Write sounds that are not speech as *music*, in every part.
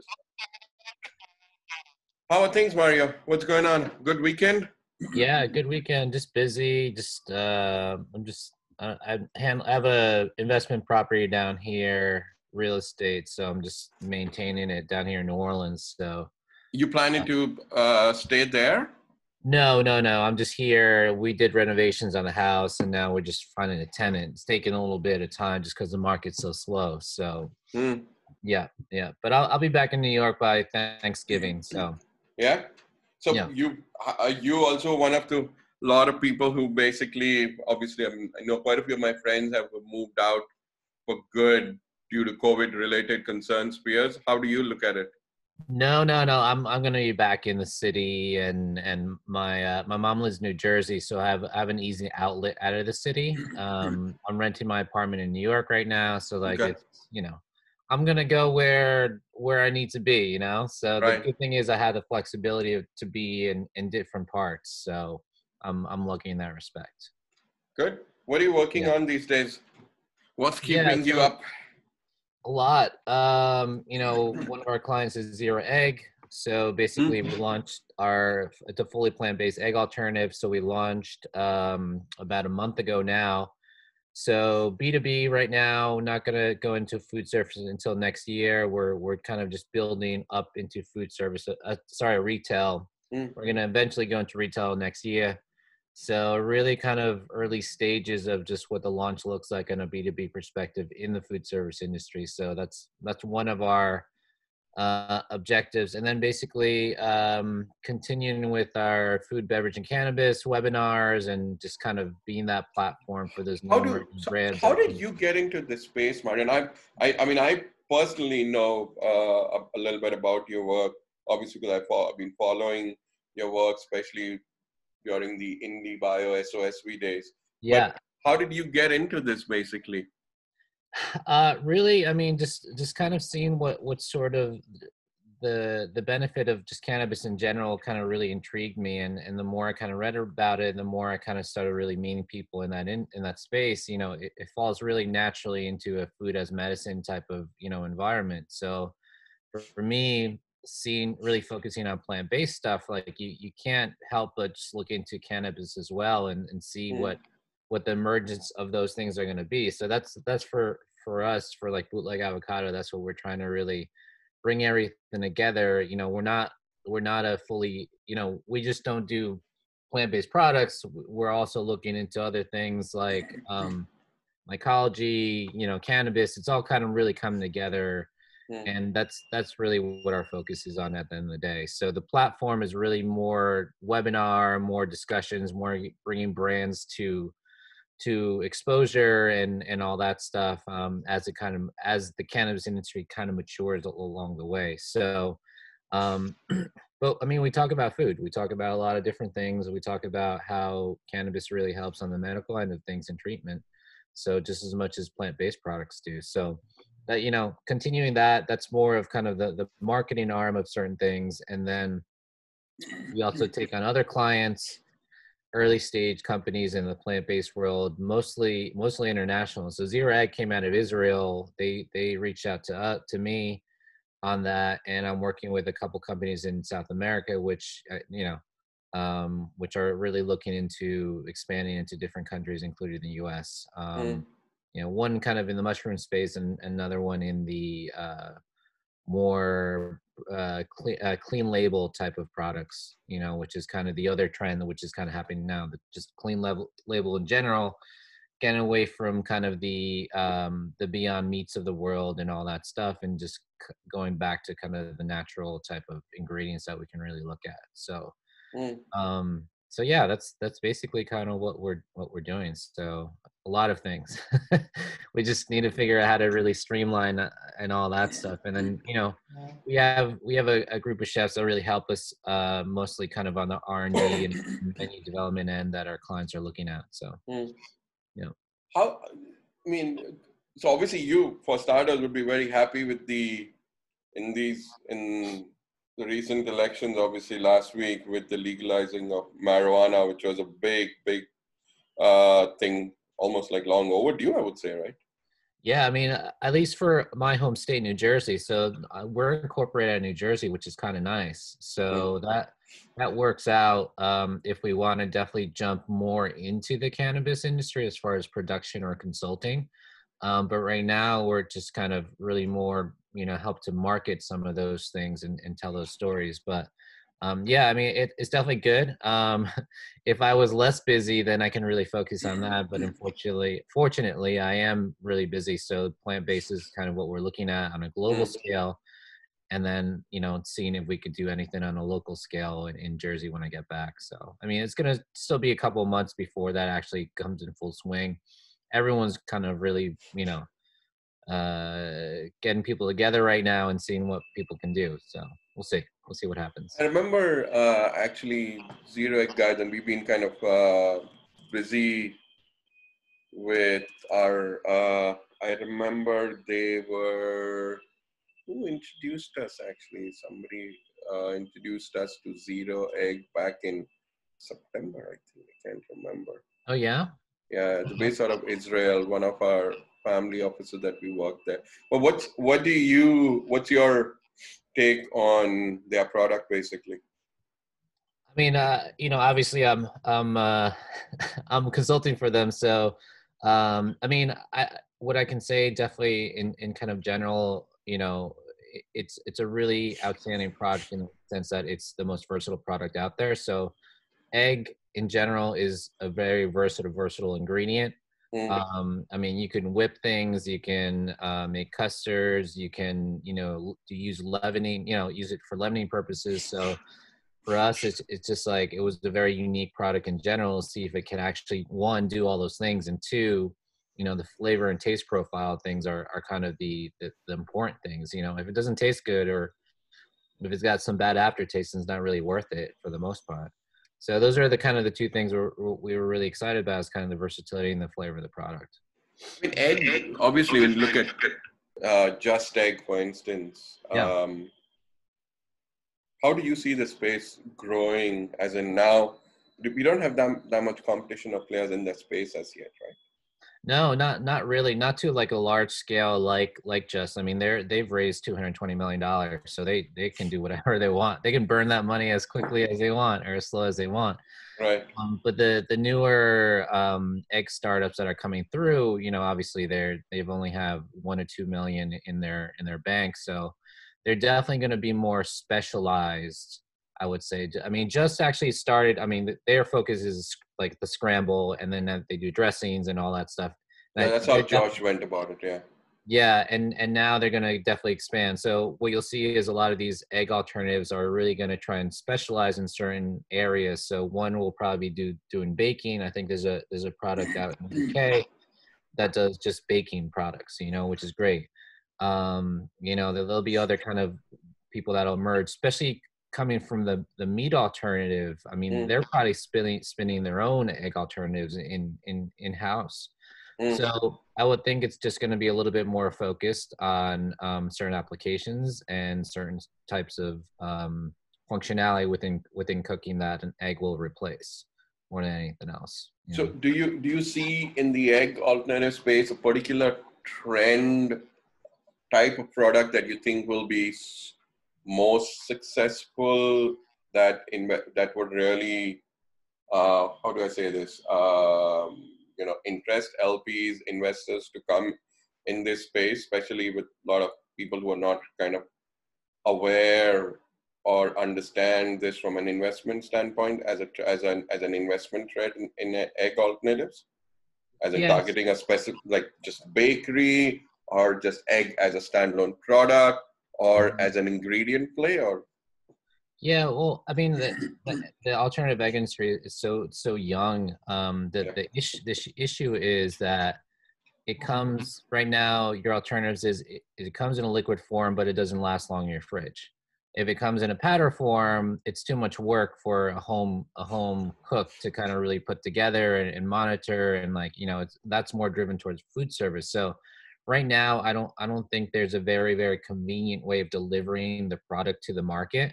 this. How are things, Mario? What's going on? Good weekend? Yeah, good weekend. Just busy. Just uh, I'm just uh, I handle I have a investment property down here, real estate. So I'm just maintaining it down here in New Orleans. So you planning to uh, stay there? No, no, no. I'm just here. We did renovations on the house, and now we're just finding a tenant. It's taking a little bit of time just because the market's so slow. So, mm. Yeah, yeah. But I'll I'll be back in New York by Thanksgiving. So, yeah. So yeah. you are you also one of the lot of people who basically, obviously, I, mean, I know quite a few of my friends have moved out for good due to COVID-related concerns. Fears. How do you look at it? No, no, no. I'm I'm gonna be back in the city, and and my uh, my mom lives in New Jersey, so I have I have an easy outlet out of the city. *clears throat* Um, I'm renting my apartment in New York right now, so like okay. it's you know, I'm gonna go where where I need to be, you know. So right. the good thing is I have the flexibility of, to be in in different parts, so I'm I'm lucky in that respect. Good. What are you working yeah. on these days? What's keeping yeah, so, you up? A lot. Um, you know, one of our clients is Zero Egg. So basically, mm-hmm. we launched our it's a fully plant-based egg alternative. So we launched um, about a month ago now. So B2B right now, not gonna go into food service until next year. We're we're kind of just building up into food service. Uh, sorry, retail. Mm. We're gonna eventually go into retail next year. So really kind of early stages of just what the launch looks like on a B2B perspective in the food service industry. So that's that's one of our uh, objectives. And then basically um, continuing with our food, beverage, and cannabis webinars and just kind of being that platform for those how do, so brands. How did you get into this space, Martin? I, I, I mean, I personally know uh, a, a, little bit about your work, obviously because I've been following your work, especially during the IndieBio SOSV days. Yeah. But how did you get into this basically? Uh, really, I mean, just just kind of seeing what what sort of the the benefit of just cannabis in general kind of really intrigued me and and the more i kind of read about it the more i kind of started really meeting people in that in, in that space you know it, it falls really naturally into a food as medicine type of you know environment so for, for me seeing really focusing on plant-based stuff like you you can't help but just look into cannabis as well and, and see mm. what what the emergence of those things are going to be. So that's that's for for us for like bootleg avocado that's what we're trying to really bring everything together. You know we're not we're not a fully you know we just don't do plant-based products. We're also looking into other things like *laughs* um mycology you know cannabis. It's all kind of really coming together Mm. and that's that's really what our focus is on at the end of the day. So the platform is really more webinar more discussions more bringing brands to to exposure and and all that stuff um, as it kind of as the cannabis industry kind of matures along the way. So um, *clears throat* but i mean we talk about food. We talk about a lot of different things. We talk about how cannabis really helps on the medical end of things and treatment so just as much as plant-based products do. So that you know continuing that that's more of kind of the the marketing arm of certain things and then we also take on other clients early stage companies in the plant-based world mostly mostly international. So zero egg came out of israel. They they reached out to uh, to me on that and i'm working with a couple companies in south america which uh, you know um, which are really looking into expanding into different countries including the us um, mm you know one kind of in the mushroom space and another one in the uh, more uh, clean, uh, clean label type of products you know which is kind of the other trend which is kind of happening now the just clean level label in general getting away from kind of the um, the beyond meats of the world and all that stuff and just c- going back to kind of the natural type of ingredients that we can really look at so mm. um, so yeah that's that's basically kind of what we're what we're doing so a lot of things. *laughs* we just need to figure out how to really streamline uh, and all that stuff. And then you know, we have we have a, a group of chefs that really help us, uh, mostly kind of on the R and D and *coughs* menu development end that our clients are looking at. So, mm. yeah. How? I mean, so obviously you, for starters, would be very happy with the in these in the recent elections. Obviously, last week with the legalizing of marijuana, which was a big, big uh, thing almost like long overdue, I would say, right? Yeah, I mean, at least for my home state, New Jersey. So uh, we're incorporated in New Jersey, which is kind of nice. So mm-hmm. that that works out. Um, if we want to definitely jump more into the cannabis industry as far as production or consulting, um, but right now we're just kind of really more, you know, help to market some of those things and, and tell those stories. But um, yeah, I mean, it, it's definitely good. Um, *laughs* if I was less busy, then I can really focus on that. But *laughs* unfortunately, fortunately, I am really busy. So plant based is kind of what we're looking at on a global mm. scale, and then you know, seeing if we could do anything on a local scale in, in Jersey when I get back. So I mean, it's gonna still be a couple months before that actually comes in full swing. Everyone's kind of really, you know, uh, getting people together right now and seeing what people can do. So we'll see. We'll see what happens. I remember uh, actually Zero Egg Guys, and we've been kind of uh, busy with our. Uh, I remember they were who introduced us actually. Somebody uh, introduced us to Zero Egg back in September. I think I can't remember. Oh yeah. Yeah, the base out of Israel. One of our family officers that we work there. But what's what do you? What's your take on their product basically? I mean, uh, you know, obviously I'm I'm uh, *laughs* I'm consulting for them, so um, I mean, I, what I can say definitely in in kind of general, you know, it's it's a really outstanding product in the sense that it's the most versatile product out there. So, egg in general is a very versatile versatile ingredient. Um, I mean, you can whip things, you can uh, make custards, you can, you know, use leavening, you know, use it for leavening purposes. So for us, it's, it's just like it was a very unique product in general. See if it can actually one do all those things, and two, you know, the flavor and taste profile things are are kind of the, the, the important things. You know, if it doesn't taste good or if it's got some bad aftertaste, it's not really worth it for the most part. So those are the kind of the two things we're, we were really excited about is kind of the versatility and the flavor of the product. I mean, egg, obviously, when you look at uh, Just Egg, for instance, yeah. um, how do you see the space growing as in now? We don't have that, that much competition of players in that space as yet, right? No, not not really. Not to like a large scale like like just. I mean, they're they've raised two hundred twenty million dollars, so they they can do whatever *laughs* they want. They can burn that money as quickly as they want or as slow as they want. Right. Um, but the the newer um, egg startups that are coming through, you know, obviously they're they've only have one or two million in their in their bank, so they're definitely going to be more specialized. I would say. I mean, just actually started. I mean, their focus is like the scramble, and then they do dressings and all that stuff. Yeah, that's how Josh went about it. Yeah. Yeah, and and now they're going to definitely expand. So what you'll see is a lot of these egg alternatives are really going to try and specialize in certain areas. So one will probably do, doing baking. I think there's a there's a product out in the UK that does just baking products. You know, which is great. Um, you know, there'll be other kind of people that'll emerge, especially coming from the the meat alternative i mean mm. they're probably spinning spinning their own egg alternatives in in in house mm. so i would think it's just going to be a little bit more focused on um, certain applications and certain types of um, functionality within within cooking that an egg will replace more than anything else so know? do you do you see in the egg alternative space a particular trend type of product that you think will be most successful that in that would really uh, how do I say this um, you know interest LPs investors to come in this space, especially with a lot of people who are not kind of aware or understand this from an investment standpoint as a as an as an investment trade in, in egg alternatives, as in yes. targeting a specific like just bakery or just egg as a standalone product or as an ingredient play or? Yeah well i mean the, the, the alternative egg industry is so so young um the yeah. the issue the issue is that it comes right now your alternatives is it, it comes in a liquid form but it doesn't last long in your fridge. If it comes in a powder form it's too much work for a home a home cook to kind of really put together and, and monitor and like you know it's that's more driven towards food service. So right now i don't i don't think there's a very very convenient way of delivering the product to the market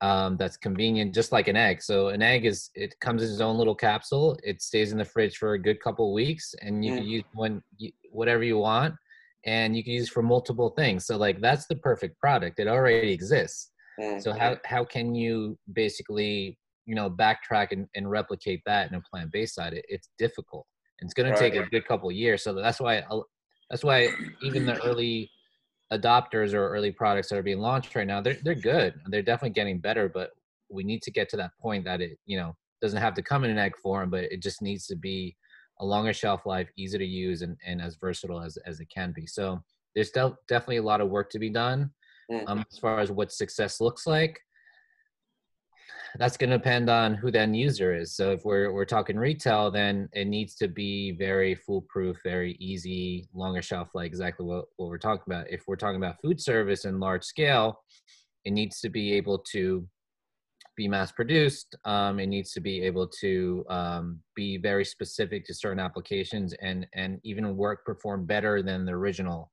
um, that's convenient just like an egg so an egg is it comes in its own little capsule it stays in the fridge for a good couple weeks and you mm. can use when you, whatever you want and you can use for multiple things. So like that's the perfect product. It already exists. Mm-hmm. So how how can you basically you know backtrack and, and replicate that in a plant based side? It, it's difficult. It's going right. to take a good couple years. So that's why that's why even the early adopters or early products that are being launched right now, they're they're good. They're definitely getting better, but we need to get to that point that it you know doesn't have to come in an egg form, but it just needs to be a longer shelf life, easy to use, and, and as versatile as, as it can be. So there's de- definitely a lot of work to be done mm. um, as far as what success looks like. That's going to depend on who end user is. So if we're we're talking retail, then it needs to be very foolproof, very easy, longer shelf life. Exactly what, what we're talking about. If we're talking about food service and large scale, it needs to be able to be mass produced. Um, it needs to be able to um, be very specific to certain applications and and even work perform better than the original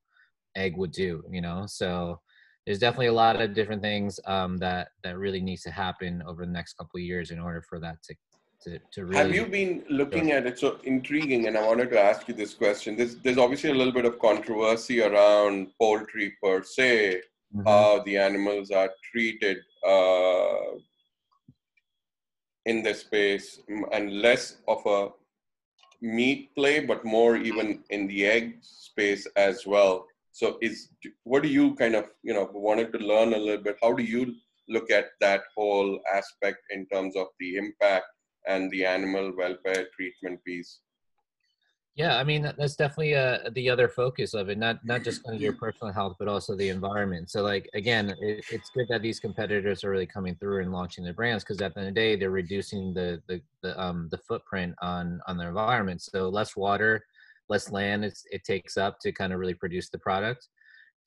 egg would do. You know, so there's definitely a lot of different things um, that that really needs to happen over the next couple of years in order for that to to, to really. Have you been looking at it? So intriguing, and I wanted to ask you this question. There's there's obviously a little bit of controversy around poultry per se. Mm-hmm. How the animals are treated. Uh, in this space and less of a meat play, but more even in the egg space as well. So, is what do you kind of you know wanted to learn a little bit? How do you look at that whole aspect in terms of the impact and the animal welfare treatment piece? Yeah, I mean that's definitely uh, the other focus of it. Not not just kind of your personal health, but also the environment. So like again, it, it's good that these competitors are really coming through and launching their brands because at the end of the day, they're reducing the the the um the footprint on on their environment. So less water, less land it takes up to kind of really produce the product,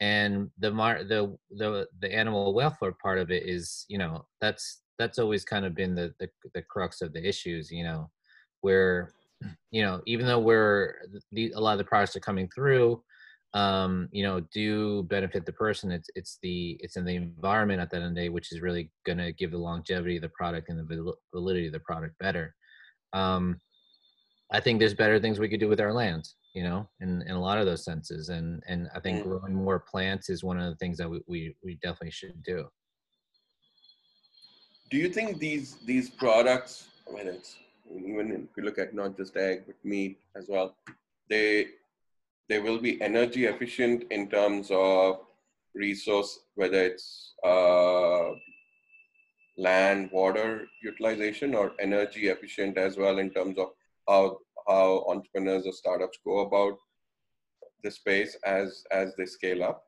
and the mar the the the animal welfare part of it is you know that's that's always kind of been the the, the crux of the issues. You know where *clears throat* you know, even though we're the, a lot of the products are coming through, um, you know, do benefit the person. It's it's the it's in the environment at the end of the day, which is really going to give the longevity of the product and the validity of the product better. Um, I think there's better things we could do with our lands, you know, in, in a lot of those senses. And and I think growing more plants is one of the things that we, we, we definitely should do. Do you think these these products, I mean, it's even if you look at not just egg but meat as well, they they will be energy efficient in terms of resource, whether it's uh, land, water utilization, or energy efficient as well in terms of how how entrepreneurs or startups go about the space as as they scale up.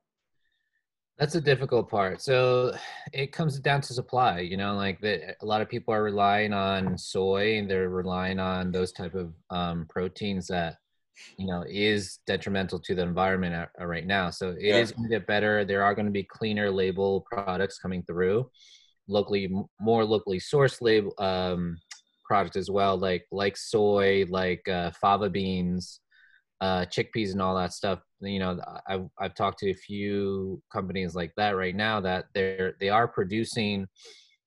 That's a difficult part. So it comes down to supply, you know, like the, a lot of people are relying on soy and they're relying on those type of um, proteins that, you know, is detrimental to the environment right now. So it yeah. is going to get better. There are going to be cleaner label products coming through, locally, more locally sourced label um, products as well, like like soy, like uh, fava beans, uh, chickpeas and all that stuff. You know, I've I've talked to a few companies like that right now that they're they are producing,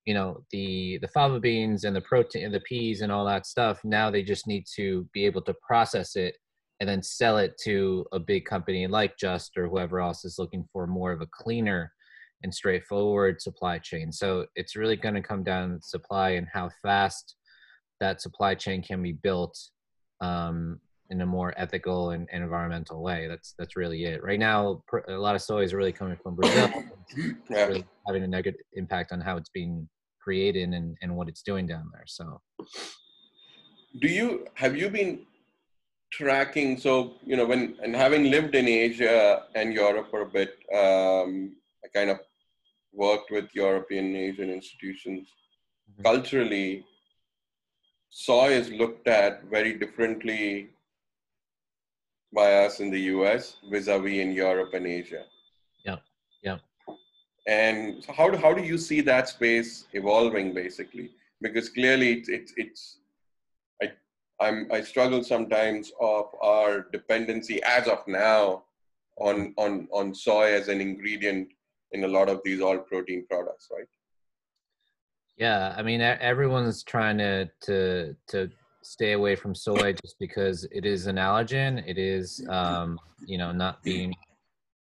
you know, the the fava beans and the protein and the peas and all that stuff. Now they just need to be able to process it and then sell it to a big company like Just or whoever else is looking for more of a cleaner and straightforward supply chain. So it's really going to come down to supply and how fast that supply chain can be built um, in a more ethical and, and, environmental way. That's that's really it. Right now, a lot of soy is really coming from Brazil, yeah. really having a negative impact on how it's being created and, and what it's doing down there. So, do you have you been tracking? So you know, when and having lived in Asia and Europe for a bit, um, I kind of worked with European Asian institutions. Mm-hmm. Culturally, soy is looked at very differently by us in the US vis-a-vis in Europe and Asia. Yeah, yeah. And so how do how do you see that space evolving basically? Because clearly it's it's, it's I I'm I struggle sometimes of our dependency as of now on on on soy as an ingredient in a lot of these alt protein products, right? Yeah, I mean everyone's trying to to to stay away from soy just because it is an allergen. It is, um, you know, not being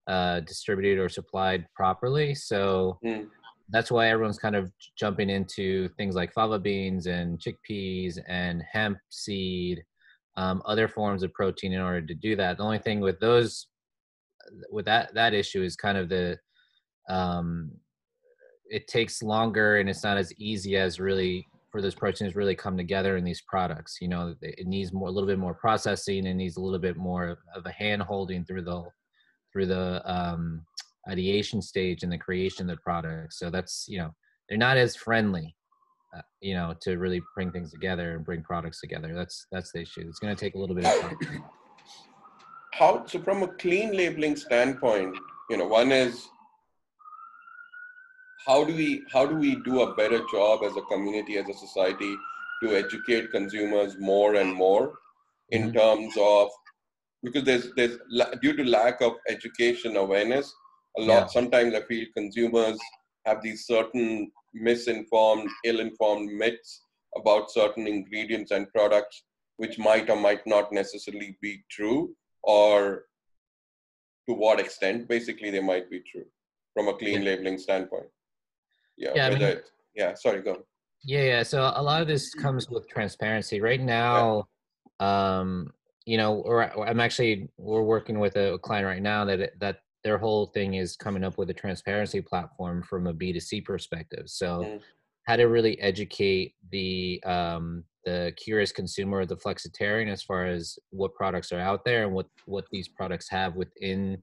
uh, distributed or supplied properly. So Mm. that's why everyone's kind of jumping into things like fava beans and chickpeas and hemp seed, um, other forms of protein in order to do that. The only thing with those, with that that issue is kind of the, um, it takes longer and it's not as easy as really for those proteins really come together in these products. You know, it needs more a little bit more processing. It needs a little bit more of a hand holding through the through the um, ideation stage and the creation of the product. So that's you know they're not as friendly, uh, you know, to really bring things together and bring products together. That's that's the issue. It's going to take a little bit of time. How so? From a clean labeling standpoint, you know, one is how do we how do we do a better job as a community as a society to educate consumers more and more in Mhm. terms of because there's there's due to lack of education awareness a lot Yeah. sometimes i feel consumers have these certain misinformed ill-informed myths about certain ingredients and products which might or might not necessarily be true or to what extent basically they might be true from a clean Yeah. labeling standpoint yeah, Yeah, I mean- yeah sorry go on. Yeah, yeah. So a lot of this comes with transparency. Right now, um, you know, or I'm actually we're working with a client right now that that their whole thing is coming up with a transparency platform from a B2C perspective. So Mm. how to really educate the um, the curious consumer or the flexitarian as far as what products are out there and what what these products have within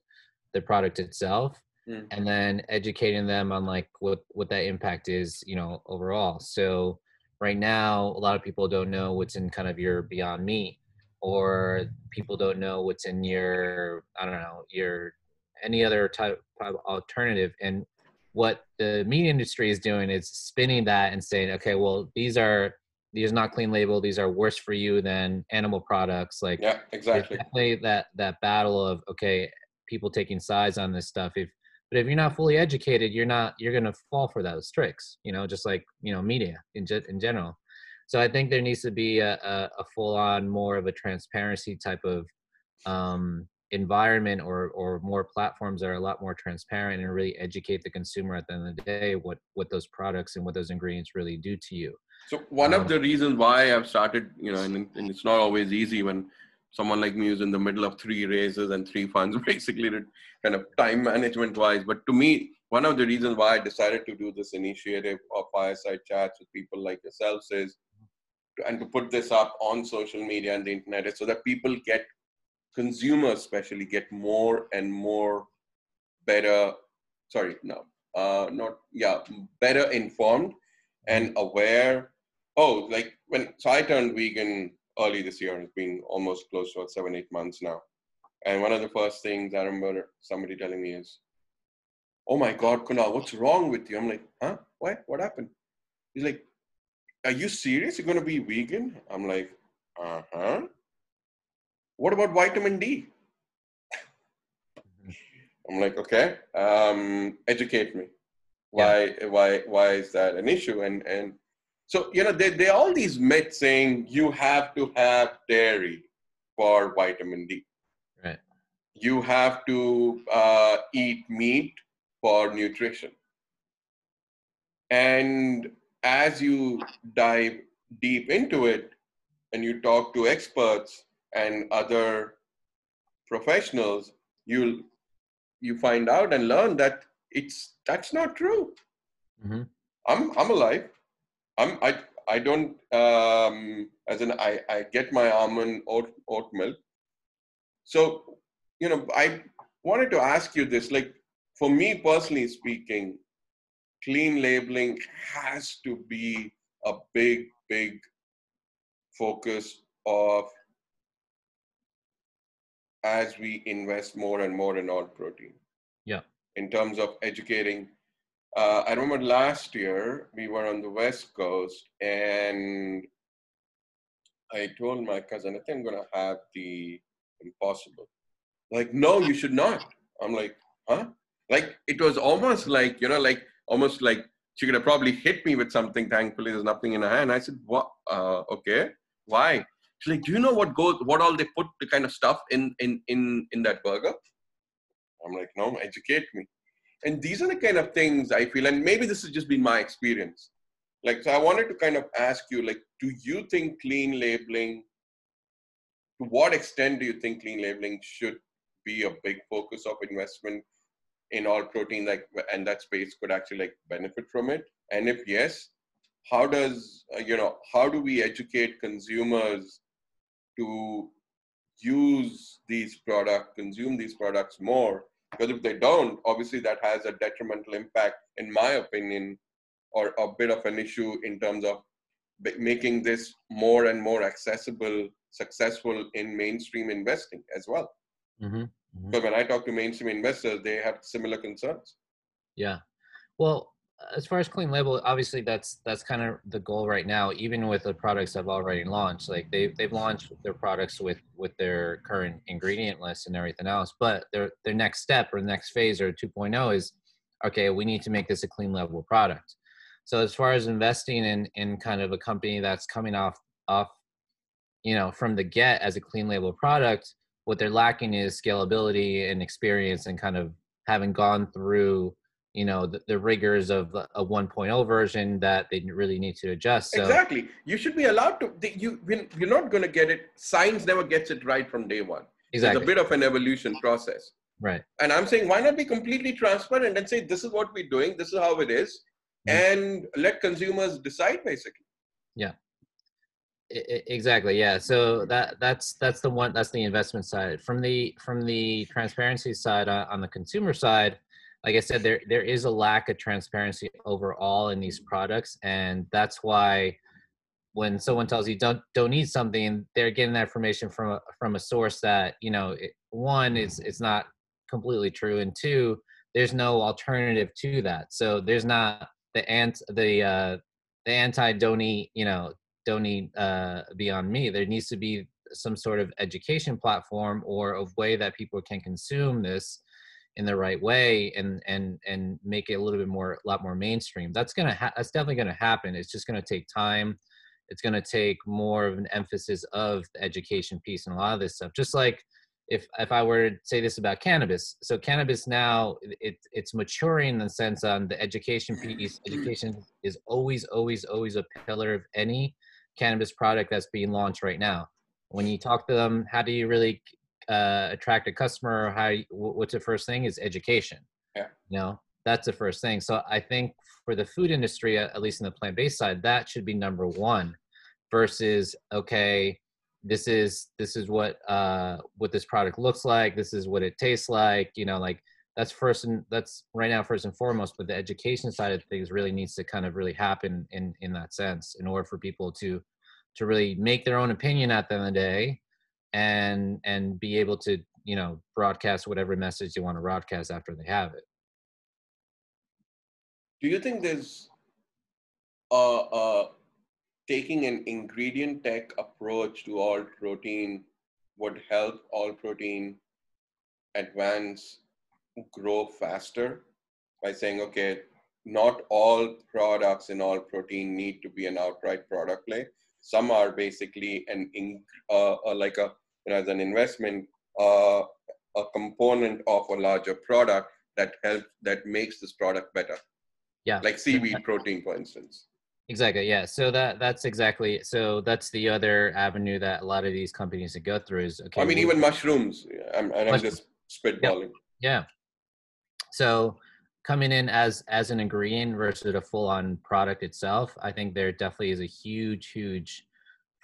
the product itself Mm. and then educating them on like what what that impact is you know overall. So right now a lot of people don't know what's in kind of your beyond meat or people don't know what's in your i don't know your any other type of alternative. And what the meat industry is doing is spinning that and saying okay well these are these are not clean label these are worse for you than animal products. Like yeah exactly. definitely that that battle of okay people taking sides on this stuff. If but if you're not fully educated you're not you're going to fall for those tricks you know just like you know media in, ge- in general. So i think there needs to be a, a, a full on more of a transparency type of um, environment or or more platforms that are a lot more transparent and really educate the consumer at the end of the day what what those products and what those ingredients really do to you. So one Um, of the reasons why I've started, you know, and, and it's not always easy when someone like me is in the middle of three raises and three funds, *laughs* basically kind of time management wise. But to me, one of the reasons why I decided to do this initiative of fireside chats with people like yourselves is, and to put this up on social media and the internet is so that people get, consumers especially get more and more better, sorry, no, uh, not, yeah, better informed and aware oh like when so i turned vegan early this year it's been almost close to seven eight months now. And one of the first things i remember somebody telling me is oh my god kunal what's wrong with you? I'm like huh? What? What happened? He's like are you serious? You're going to be vegan? I'm like uh-huh. What about vitamin d? *laughs* I'm like okay um educate me. Why why why is that an issue? And and so you know there, there are all these myths saying you have to have dairy for vitamin d. Right. You have to uh, eat meat for nutrition. And as you dive deep into it and you talk to experts and other professionals you'll you find out and learn that it's that's not true. Hmm i'm i'm alive i'm i i don't um as in i i get my almond oat oat milk so you know i wanted to ask you this like for me personally speaking clean labeling has to be a big big focus of as we invest more and more in oat protein Yeah. in terms of educating uh, I remember last year we were on the West Coast and I told my cousin, I think I'm going to have the impossible. Like, no, you should not. I'm like, huh? Like, it was almost like, you know, like, almost like she could have probably hit me with something. Thankfully, there's nothing in her hand. I said, what? Uh, okay. Why? She's like, do you know what goes, what all they put the kind of stuff in, in, in, in that burger? I'm like, no, educate me. And these are the kind of things I feel, and maybe this has just been my experience. Like, so I wanted to kind of ask you, like, do you think clean labeling, to what extent do you think clean labeling should be a big focus of investment in alt protein, like, and that space could actually like benefit from it? And if yes, how does, uh, you know, how do we educate consumers to use these products, consume these products more. Because if they don't, obviously that has a detrimental impact, in my opinion, or a bit of an issue in terms of making this more and more accessible, successful in mainstream investing as well. Mm-hmm. Mm-hmm. But when I talk to mainstream investors, they have similar concerns. Yeah. Well, as far as clean label obviously that's that's kind of the goal right now even with the products i've already launched like they, they've launched their products with with their current ingredient list and everything else but their their next step or the next phase or 2.0 is okay we need to make this a clean label product. So as far as investing in in kind of a company that's coming off off you know from the get as a clean label product what they're lacking is scalability and experience and kind of having gone through you know the, the, rigors of a 1.0 version that they really need to adjust so. exactly you should be allowed to you you're not going to get it science never gets it right from day one exactly. it's a bit of an evolution process right and i'm saying why not be completely transparent and say this is what we're doing this is how it is, mm-hmm. and let consumers decide basically yeah exactly yeah so that that's that's the one that's the investment side from the from the transparency side uh, on the consumer side like I said, there there is a lack of transparency overall in these products, and that's why when someone tells you don't don't need something, they're getting that information from a, from a source that you know it, one is it's not completely true, and two there's no alternative to that. So there's not the ant the uh, the anti don't eat you know don't eat uh, beyond meat. There needs to be some sort of education platform or a way that people can consume this in the right way and and and make it a little bit more a lot more mainstream. That's gonna ha- that's definitely gonna happen. It's just gonna take time. It's gonna take more of an emphasis of the education piece and a lot of this stuff. Just like if if i were to say this about cannabis so cannabis now it, it's maturing in the sense on the education piece. Education is always always always a pillar of any cannabis product that's being launched right now. When you talk to them how do you really uh, attract a customer how what's the first thing is education yeah. you know? That's the first thing. So i think for the food industry at least in the plant-based side that should be number one versus okay this is this is what uh what this product looks like this is what it tastes like you know like that's first and that's right now first and foremost but the education side of things really needs to kind of really happen in in that sense in order for people to to really make their own opinion at the end of the day and and be able to you know broadcast whatever message you want to broadcast after they have it. Do you think there's uh, uh, taking an ingredient tech approach to alt protein would help alt protein advance grow faster by saying okay not all products in alt protein need to be an outright product play. Some are basically an uh, uh, like a as an investment uh, a component of a larger product that helps that makes this product better. Yeah. Like seaweed protein for instance. Exactly yeah. So that that's exactly so that's the other avenue that a lot of these companies that go through is okay i mean even mushrooms I'm, and i'm just spitballing. Yeah. yeah. So coming in as as an ingredient versus a full on product itself i think there definitely is a huge huge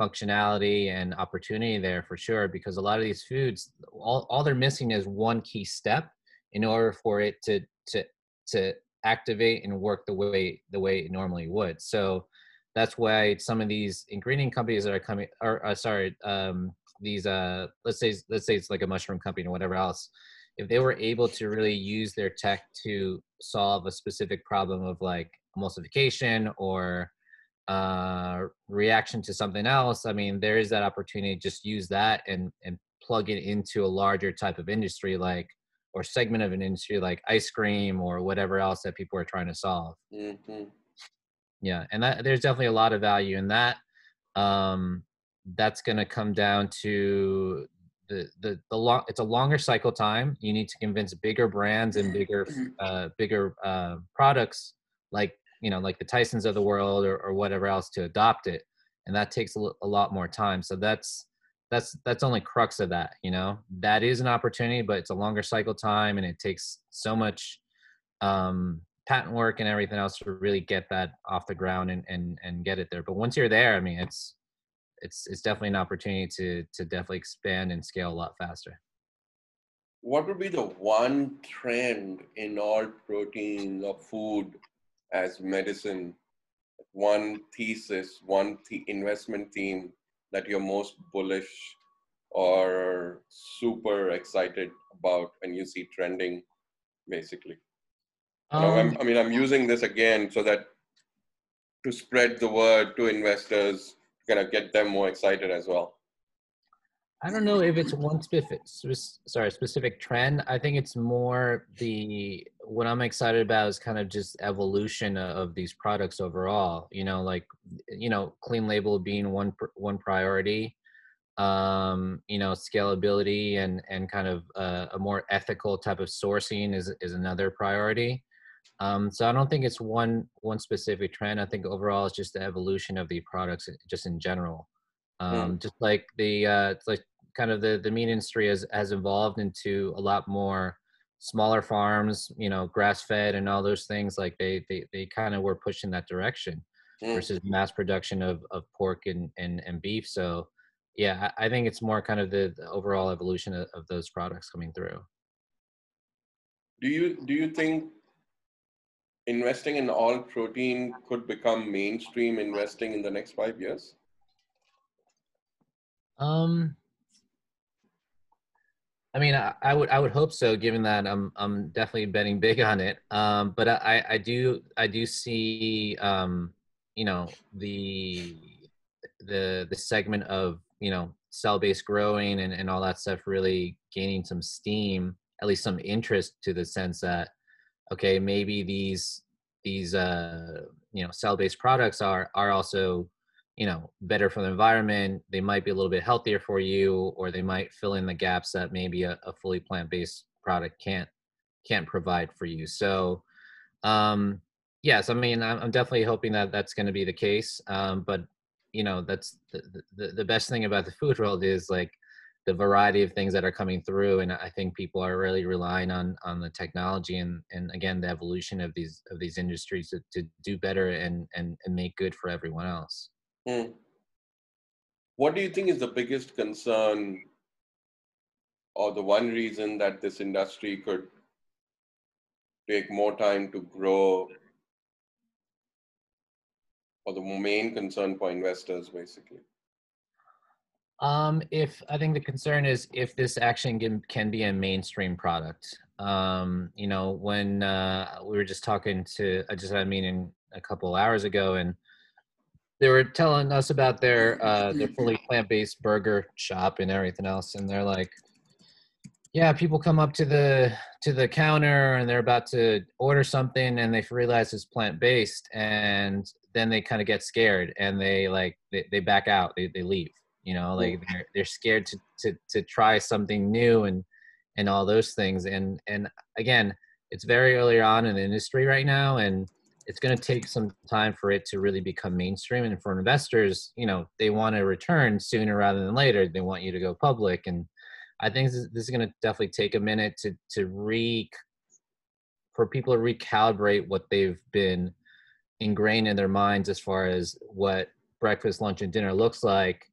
functionality and opportunity there for sure because a lot of these foods all, all they're missing is one key step in order for it to to to activate and work the way the way it normally would. So that's why some of these ingredient companies that are coming or uh, sorry um these uh let's say let's say it's like a mushroom company or whatever else if they were able to really use their tech to solve a specific problem of like emulsification or uh, reaction to something else, I mean, there is that opportunity to just use that and and plug it into a larger type of industry, like or segment of an industry like ice cream or whatever else that people are trying to solve. Mm-hmm. Yeah, and that there's definitely a lot of value in that. Um, that's going to come down to the the the long it's a longer cycle time. You need to convince bigger brands and bigger *clears throat* uh, bigger uh, products like you know like the Tysons of the world or, or whatever else to adopt it, and that takes a, a lot more time. So that's that's that's only crux of that. You know that is an opportunity, but it's a longer cycle time and it takes so much um, patent work and everything else to really get that off the ground and and and get it there. But once you're there, I mean it's it's it's definitely an opportunity to to definitely expand and scale a lot faster. What would be the one trend in alt protein or food as medicine? One thesis, one th- investment theme that you're most bullish or super excited about and you see trending, basically. Um, I mean, I'm using this again so that to spread the word to investors gonna get them more excited as well. I don't know if it's one specific, sorry, specific trend. I think it's more the what I'm excited about is kind of just evolution of these products overall. You know, like you know, clean label being one one priority. Um, you know, scalability and and kind of uh, a more ethical type of sourcing is is another priority. Um, so I don't think it's one one specific trend. I think overall it's just the evolution of the products, just in general. Um, mm. Just like the uh, like kind of the the meat industry has has evolved into a lot more smaller farms, you know, grass fed and all those things. Like they they they kind of were pushing that direction mm. versus mass production of of pork and and and beef. So yeah, I, I think it's more kind of the, the overall evolution of, of those products coming through. Do you do you think investing in alt protein could become mainstream investing in the next five years? Um, I mean, I, I, would I would hope so, given that I'm I'm definitely betting big on it. Um, but I, I do I do see um, you know the the the segment of you know cell based growing and, and all that stuff really gaining some steam, at least some interest to the sense that okay, maybe these these uh, you know cell-based products are are also you know better for the environment. They might be a little bit healthier for you, or they might fill in the gaps that maybe a, a fully plant-based product can't can't provide for you. So um, yes, I mean I'm, definitely hoping that that's going to be the case. Um, but you know that's the, the the best thing about the food world is like the variety of things that are coming through and i think people are really relying on on the technology and and again the evolution of these of these industries to, to do better and and and make good for everyone else mm. what do you think is the biggest concern or the one reason that this industry could take more time to grow or the main concern for investors basically um, if I think the concern is if this action can, can be a mainstream product. Um, you know, when uh, we were just talking to, I just had a meeting a couple hours ago, and they were telling us about their uh, their fully plant based burger shop and everything else, and they're like, yeah, people come up to the to the counter and they're about to order something, and they realize it's plant based, and then they kind of get scared and they like they, they back out, they they leave you know like they're, they're scared to, to to try something new and and all those things. And and again it's very early on in the industry right now and it's going to take some time for it to really become mainstream and for investors you know they want to return sooner rather than later they want you to go public and i think this is, this is going to definitely take a minute to to re for people to recalibrate what they've been ingrained in their minds as far as what breakfast lunch and dinner looks like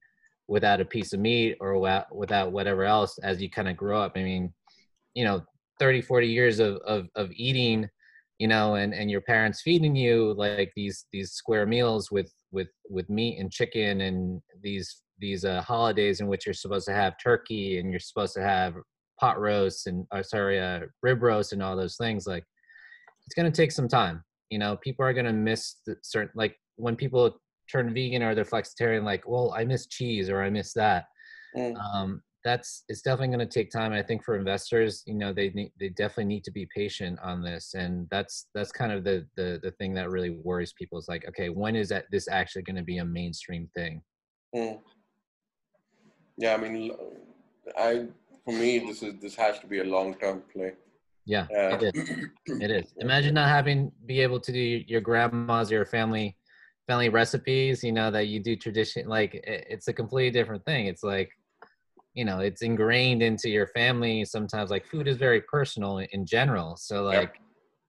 without a piece of meat or without, without whatever else as you kind of grow up. I mean, you know, 30, 40 years of, of, of eating, you know, and, and your parents feeding you like these, these square meals with, with, with meat and chicken and these, these uh, holidays in which you're supposed to have turkey and you're supposed to have pot roast and, or uh, sorry, uh, rib roast and all those things. Like it's going to take some time. You know, people are going to miss the certain, like when people turn vegan or they're flexitarian, like, well, I miss cheese or I miss that. Mm. Um, that's it's definitely going to take time. I think for investors, you know, they need, they definitely need to be patient on this, and that's that's kind of the the the thing that really worries people is like, okay, when is that this actually going to be a mainstream thing? Mm. Yeah, I mean, I for me this is this has to be a long term play. Yeah, uh, it is. It is. *clears throat* Imagine not having be able to do your grandma's or your family family recipes. You know that you do tradition. Like it's a completely different thing. It's like you know it's ingrained into your family. Sometimes like food is very personal in general. So like. Yep.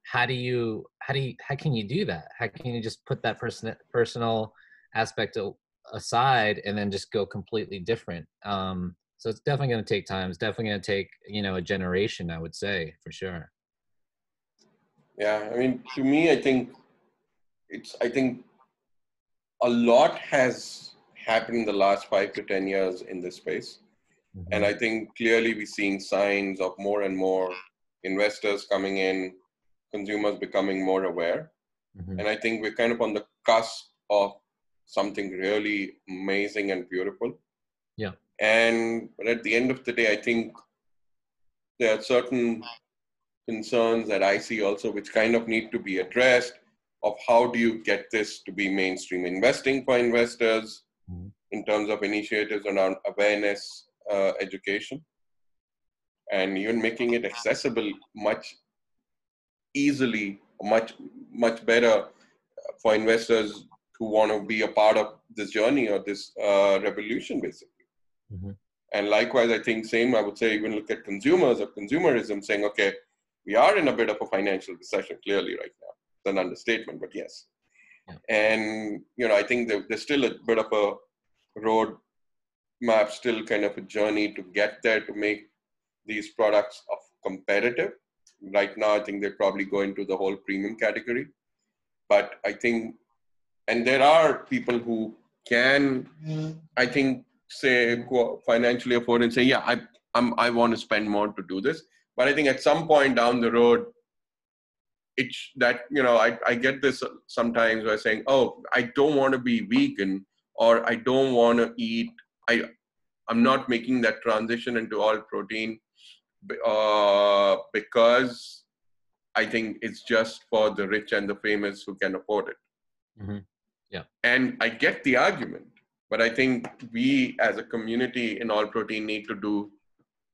How do you how do you how can you do that? How can you just put that person personal aspect aside and then just go completely different? Um, so it's definitely going to take time it's definitely going to take you know a generation i would say for sure yeah i mean to me i think it's i think a lot has happened in the last five to ten years in this space mm-hmm. and i think clearly we're seeing signs of more and more investors coming in consumers becoming more aware mm-hmm. and i think we're kind of on the cusp of something really amazing and beautiful yeah and but at the end of the day, I think there are certain concerns that I see also which kind of need to be addressed of how do you get this to be mainstream investing for investors mm-hmm. in terms of initiatives around awareness uh, education and even making it accessible much easily much much better for investors who want to be a part of this journey or this uh, revolution basically Mm-hmm. And likewise, I think same, I would say, even look at consumers or consumerism saying, okay, we are in a bit of a financial recession clearly right now. It's an understatement, but yes. Yeah. And, you know, I think there, there's still a bit of a road map, still kind of a journey to get there to make these products of competitive. Right now, I think they probably go into the whole premium category. But I think, and there are people who can, mm. I think, say financially afford and say, yeah, I I'm, I want to spend more to do this. But I think at some point down the road, it's that you know I, I get this sometimes by saying, oh, I don't want to be vegan or I don't want to eat. I I'm not making that transition into alt protein uh, because I think it's just for the rich and the famous who can afford it. Mm-hmm. Yeah, and I get the argument but I think we as a community in Alt Protein need to do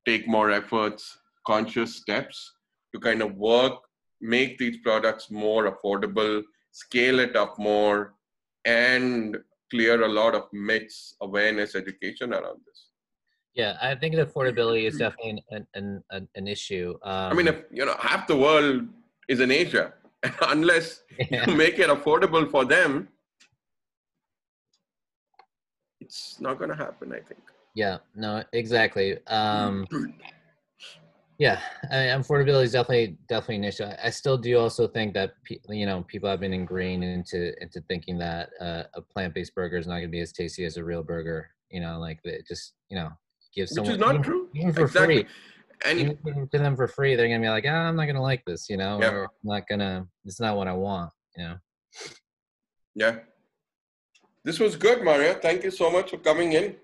take more efforts, conscious steps to kind of work, make these products more affordable, scale it up more, and clear a lot of myths, awareness, education around this. Yeah, I think affordability is *clears throat* definitely an an, an, an issue. Um, I mean, if you know half the world is in Asia, *laughs* unless yeah. you make it affordable for them, it's not going to happen i think yeah no exactly um *clears throat* yeah I mean, affordability is definitely definitely an issue i still do also think that you know people have been ingrained into into thinking that uh, a plant-based burger is not going to be as tasty as a real burger you know like it just you know give someone which is not even, true even for exactly. free and to them for free they're gonna be like oh, i'm not gonna like this you know yeah. or i'm not gonna it's not what i want you know yeah this was good, Mario. Thank you so much for coming in.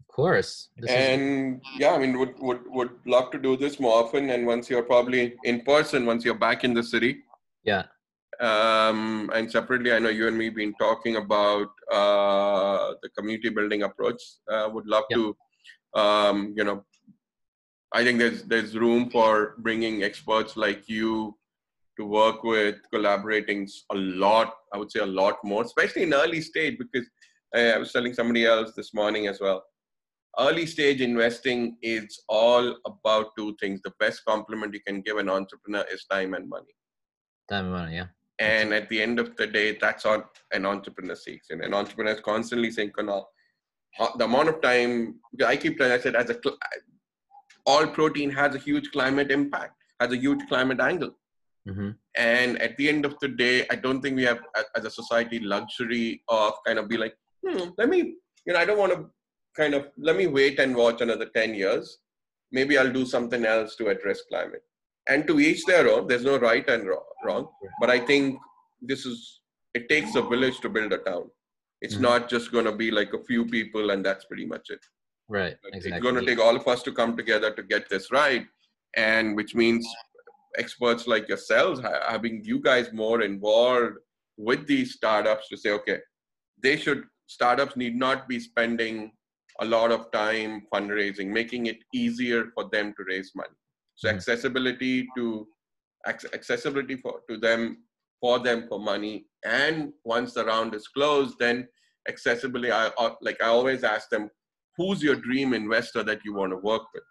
Of course. This and is... yeah, I mean, would would would love to do this more often. And once you're probably in person, once you're back in the city. Yeah. Um, and separately, I know you and me been talking about uh, the community building approach. Uh, would love to, um, you know, I think there's there's room for bringing experts like you to work with, collaborating a lot, I would say a lot more, especially in early stage, because I was telling somebody else this morning as well. Early stage investing is all about two things. The best compliment you can give an entrepreneur is time and money. Time and money, yeah. And at the end of the day, that's what an entrepreneur seeks. And an entrepreneur is constantly saying, Kunal, the amount of time, I keep telling, I said, as a, alt protein has a huge climate impact, has a huge climate angle Mm-hmm. And at the end of the day, I don't think we have, as a society, luxury of kind of be like, hmm, let me, you know, I don't want to kind of let me wait and watch another 10 years. Maybe I'll do something else to address climate. And to each their own, there's no right and wrong. But I think this is, it takes a village to build a town. It's mm-hmm. not just going to be like a few people and that's pretty much it. Right. Exactly. It's going to take all of us to come together to get this right. And which means experts like yourselves having you guys more involved with these startups to say okay they should startups need not be spending a lot of time fundraising, making it easier for them to raise money. So mm-hmm. accessibility to accessibility for to them for them for money, and once the round is closed, then accessibility. I like I always ask them, who's your dream investor that you want to work with?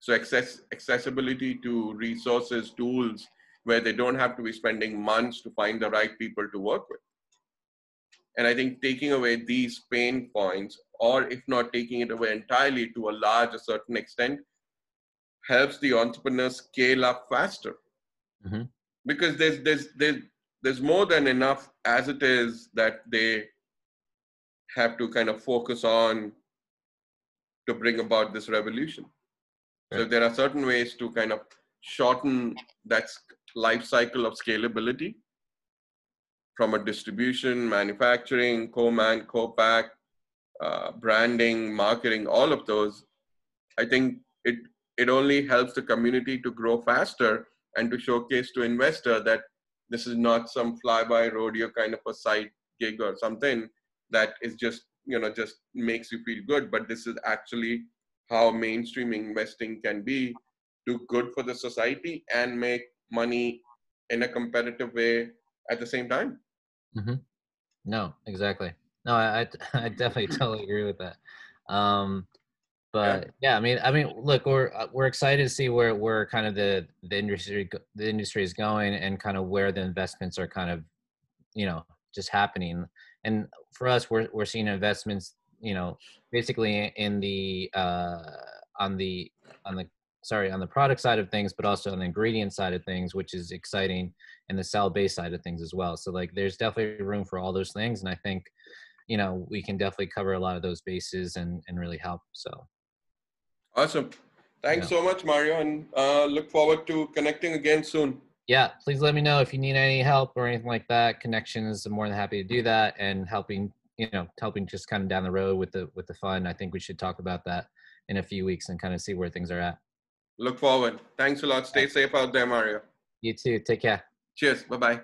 So access accessibility to resources, tools, where they don't have to be spending months to find the right people to work with. And I think taking away these pain points, or if not taking it away entirely to a large, a certain extent, helps the entrepreneur scale up faster. Mm-hmm. Because there's there's there's there's more than enough as it is that they have to kind of focus on to bring about this revolution. Right. So there are certain ways to kind of shorten that life cycle of scalability from a distribution, manufacturing, co-man, co-pack, uh, branding, marketing, all of those, I think it it only helps the community to grow faster and to showcase to investor that this is not some fly-by rodeo kind of a side gig or something that is just you know just makes you feel good, but this is actually how mainstream investing can be do good for the society and make money in a competitive way at the same time. Mm-hmm. No, exactly. No, I, *laughs* I, definitely totally agree with that. Um, but yeah. yeah, I mean, I mean, look, we're uh, we're excited to see where where kind of the the industry the industry is going and kind of where the investments are kind of, you know, just happening. And for us, we're we're seeing investments, you know, basically in the uh, on the on the sorry on the product side of things but also on the ingredient side of things which is exciting and the cell based side of things as well. So like there's definitely room for all those things and i think you know we can definitely cover a lot of those bases and and really help so. Awesome. Thanks yeah. so much mario and uh, look forward to connecting again soon. Yeah please let me know if you need any help or anything like that. Connections i'm more than happy to do that and helping you know helping just kind of down the road with the with the fund. I think we should talk about that in a few weeks and kind of see where things are at Look forward. Thanks a lot. Stay safe out there, Mario. You too. Take care. Cheers. Bye bye.